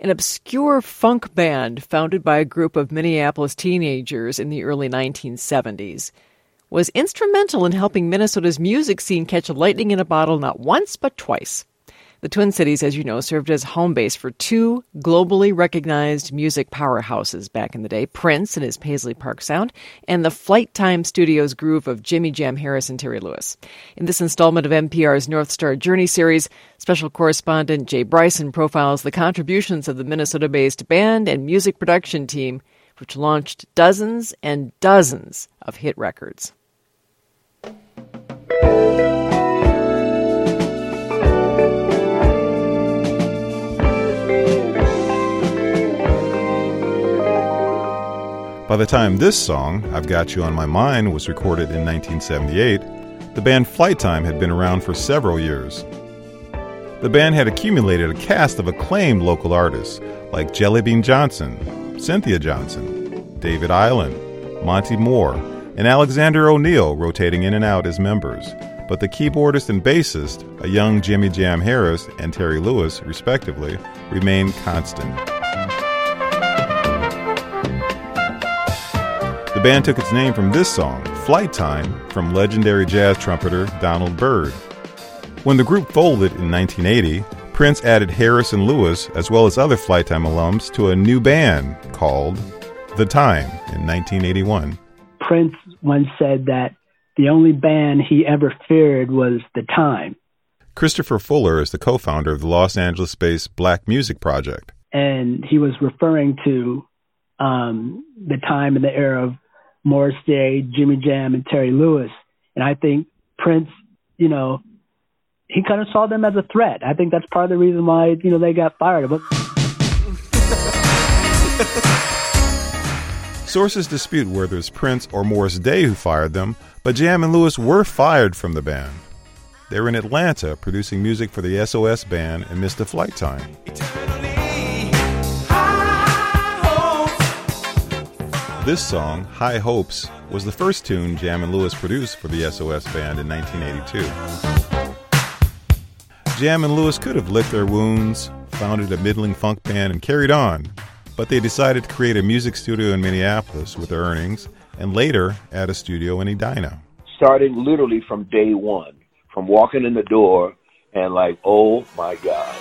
an obscure funk band founded by a group of Minneapolis teenagers in the early 1970s, was instrumental in helping Minnesota's music scene catch lightning in a bottle not once but twice. The Twin Cities, as you know, served as home base for two globally recognized music powerhouses back in the day Prince and his Paisley Park Sound, and the Flyte Tyme Studios groove of Jimmy Jam Harris and Terry Lewis. In this installment of NPR's North Star Journey series, special correspondent Jay Bryson profiles the contributions of the Minnesota based band and music production team, which launched dozens and dozens of hit records. By the time this song, I've Got You on My Mind, was recorded in 1978, the band Flyte Tyme had been around for several years. The band had accumulated a cast of acclaimed local artists like Jellybean Johnson, Cynthia Johnson, David Eiland, Monte Moir, and Alexander O'Neal rotating in and out as members. But the keyboardist and bassist, a young Jimmy Jam Harris and Terry Lewis, respectively, remained constant. The band took its name from this song, Flight Time, from legendary jazz trumpeter Donald Byrd. When the group folded in 1980, Prince added Harris and Lewis, as well as other Flyte Tyme alums, to a new band called The Time in 1981. Prince once said that the only band he ever feared was The Time. Christopher Fuller is the co founder of the Los Angeles based Black Music Project. And he was referring to um, the time and the era of Morris Day, Jimmy Jam, and Terry Lewis. And I think Prince, you know, he kind of saw them as a threat. I think that's part of the reason why, you know, they got fired. But Sources dispute whether it's Prince or Morris Day who fired them, but Jam and Lewis were fired from the band. They were in Atlanta producing music for the SOS band and missed a flight time. This song, High Hopes, was the first tune Jam and Lewis produced for the SOS band in 1982. Jam and Lewis could have licked their wounds, founded a middling funk band, and carried on, but they decided to create a music studio in Minneapolis with their earnings and later add a studio in Edina. Starting literally from day one, from walking in the door and like, oh my God.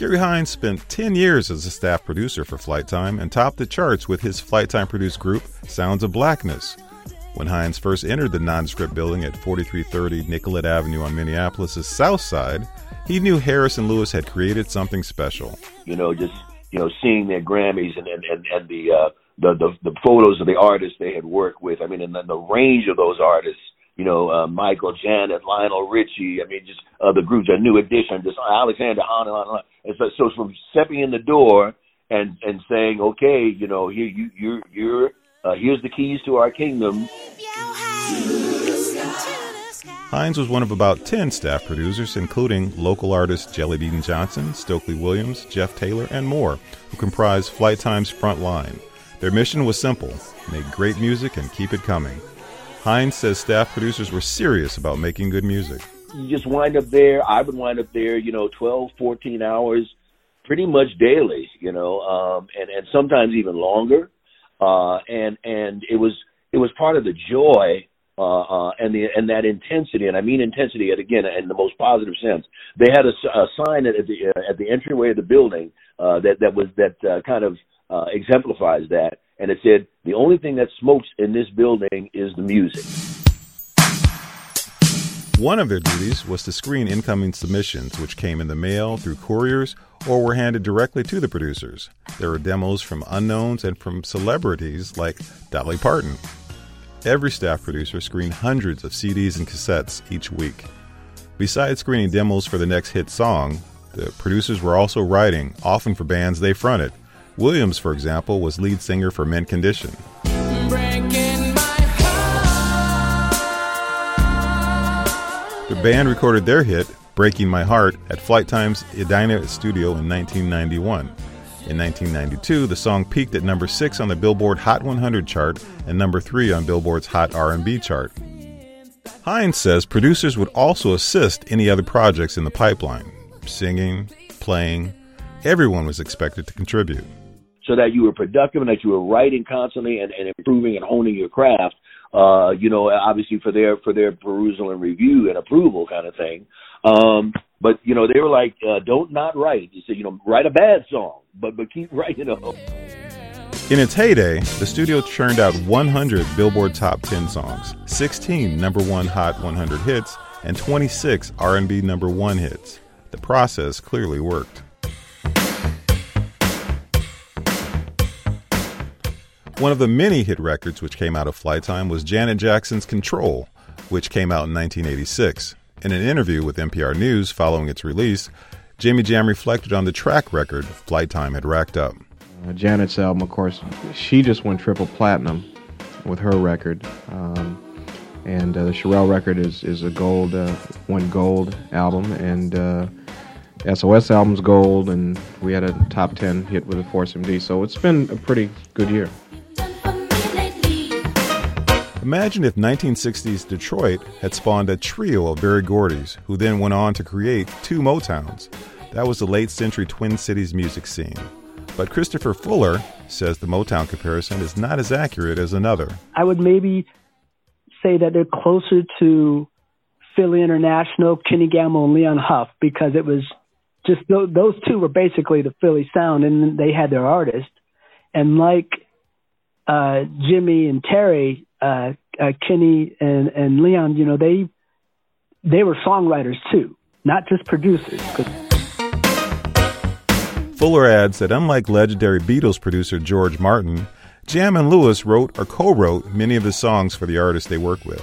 Gary Hines spent 10 years as a staff producer for Flyte Tyme and topped the charts with his Flyte Tyme produced group, Sounds of Blackness. When Hines first entered the nondescript building at 4330 Nicollet Avenue on Minneapolis' south side, he knew Harris and Lewis had created something special. You know, just you know, seeing their Grammys and and and, and the, uh, the the the photos of the artists they had worked with. I mean, and then the range of those artists you know, uh, Michael Janet, Lionel Richie. I mean, just other groups, a new edition, just Alexander, on and on and on. And so, so from stepping in the door and and saying, okay, you know, here you you're you're uh, here's the keys to our kingdom. Hines was one of about 10 staff producers, including local artists Jellybean Johnson, Stokely Williams, Jeff Taylor, and more, who comprised Flyte Tyme's front line. Their mission was simple make great music and keep it coming. Hines says staff producers were serious about making good music. You just wind up there. I would wind up there, you know, 12, 14 hours pretty much daily, you know, um, and, and sometimes even longer. Uh, and, and it was, it was part of the joy, uh, uh, and the, and that intensity. And I mean intensity again, in the most positive sense. They had a, a sign at the, uh, at the entryway of the building, uh, that, that was, that, uh, kind of, uh, exemplifies that and it said the only thing that smokes in this building is the music. One of their duties was to screen incoming submissions, which came in the mail, through couriers, or were handed directly to the producers. There were demos from unknowns and from celebrities like Dolly Parton. Every staff producer screened hundreds of CDs and cassettes each week. Besides screening demos for the next hit song, the producers were also writing, often for bands they fronted, Williams, for example, was lead singer for Mint Condition. The band recorded their hit, Breaking My Heart, at Flyte Tyme's Edina studio in 1991. In 1992, the song peaked at number 6 on the Billboard Hot 100 chart and number 3 on Billboard's Hot R&B chart. Hines says producers would also assist any other projects in the pipeline singing, playing. Everyone was expected to contribute. So that you were productive and that you were writing constantly and, and improving and honing your craft. Uh, you know, obviously for their for their perusal and review and approval kind of thing. Um, but you know, they were like, uh, "Don't not write." You said, you know, write a bad song, but but keep writing. You know. In its heyday, the studio churned out 100 Billboard Top 10 songs, 16 number 1 Hot 100 hits, and 26 R&B number 1 hits. The process clearly worked. One of the many hit records which came out of Flyte Tyme was Janet Jackson's Control, which came out in 1986. In an interview with NPR News following its release, Jimmy Jam reflected on the track record Flyte Tyme had racked up. Uh, Janet's album, of course, she just went triple platinum with her record. Um, and uh, the Cherrelle record is, is a gold, uh, one gold album, and uh, SOS album's gold, and we had a top 10 hit with a Force MD, so it's been a pretty good year. Imagine if 1960s Detroit had spawned a trio of Berry Gordy's, who then went on to create two Motowns. That was the late century Twin Cities music scene. But Christopher Fuller says the Motown comparison is not as accurate as another. I would maybe say that they're closer to Philly International, Kenny Gamble, and Leon Huff because it was just those two were basically the Philly sound, and they had their artist. And like uh, Jimmy and Terry, uh, uh, Kenny and and Leon, you know, they they were songwriters too, not just producers. Fuller adds that unlike legendary Beatles producer George Martin, Jam and Lewis wrote or co wrote many of the songs for the artists they worked with.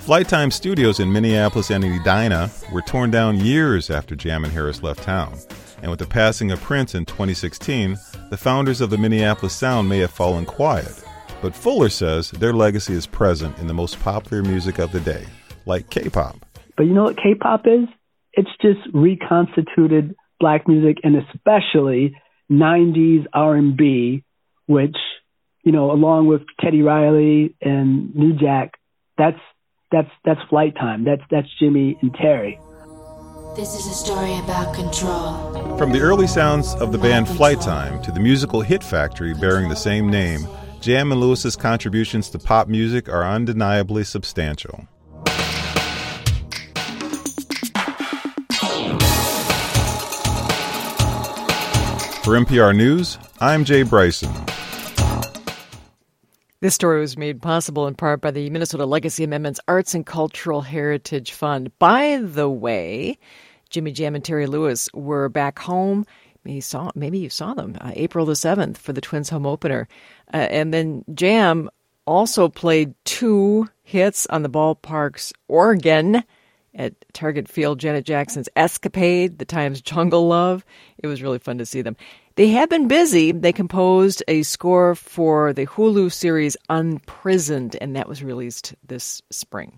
Flyte Tyme Studios in Minneapolis and Edina were torn down years after Jam and Harris left town. And with the passing of Prince in 2016, the founders of the Minneapolis sound may have fallen quiet. But Fuller says their legacy is present in the most popular music of the day, like K pop. But you know what K pop is? It's just reconstituted black music and especially 90s R&B, which, you know, along with Teddy Riley and New Jack, that's that's that's Flyte Tyme. That's that's Jimmy and Terry. This is a story about control. From the early sounds of the band Flyte Tyme to the musical hit factory bearing the same name, Jam and Lewis's contributions to pop music are undeniably substantial. For NPR News, I'm Jay Bryson. This story was made possible in part by the Minnesota Legacy Amendments Arts and Cultural Heritage Fund. By the way, Jimmy Jam and Terry Lewis were back home. You saw, maybe you saw them uh, April the 7th for the Twins home opener. Uh, and then Jam also played two hits on the ballpark's organ at Target Field, Janet Jackson's Escapade, the Times Jungle Love. It was really fun to see them. They have been busy. They composed a score for the Hulu series Unprisoned, and that was released this spring.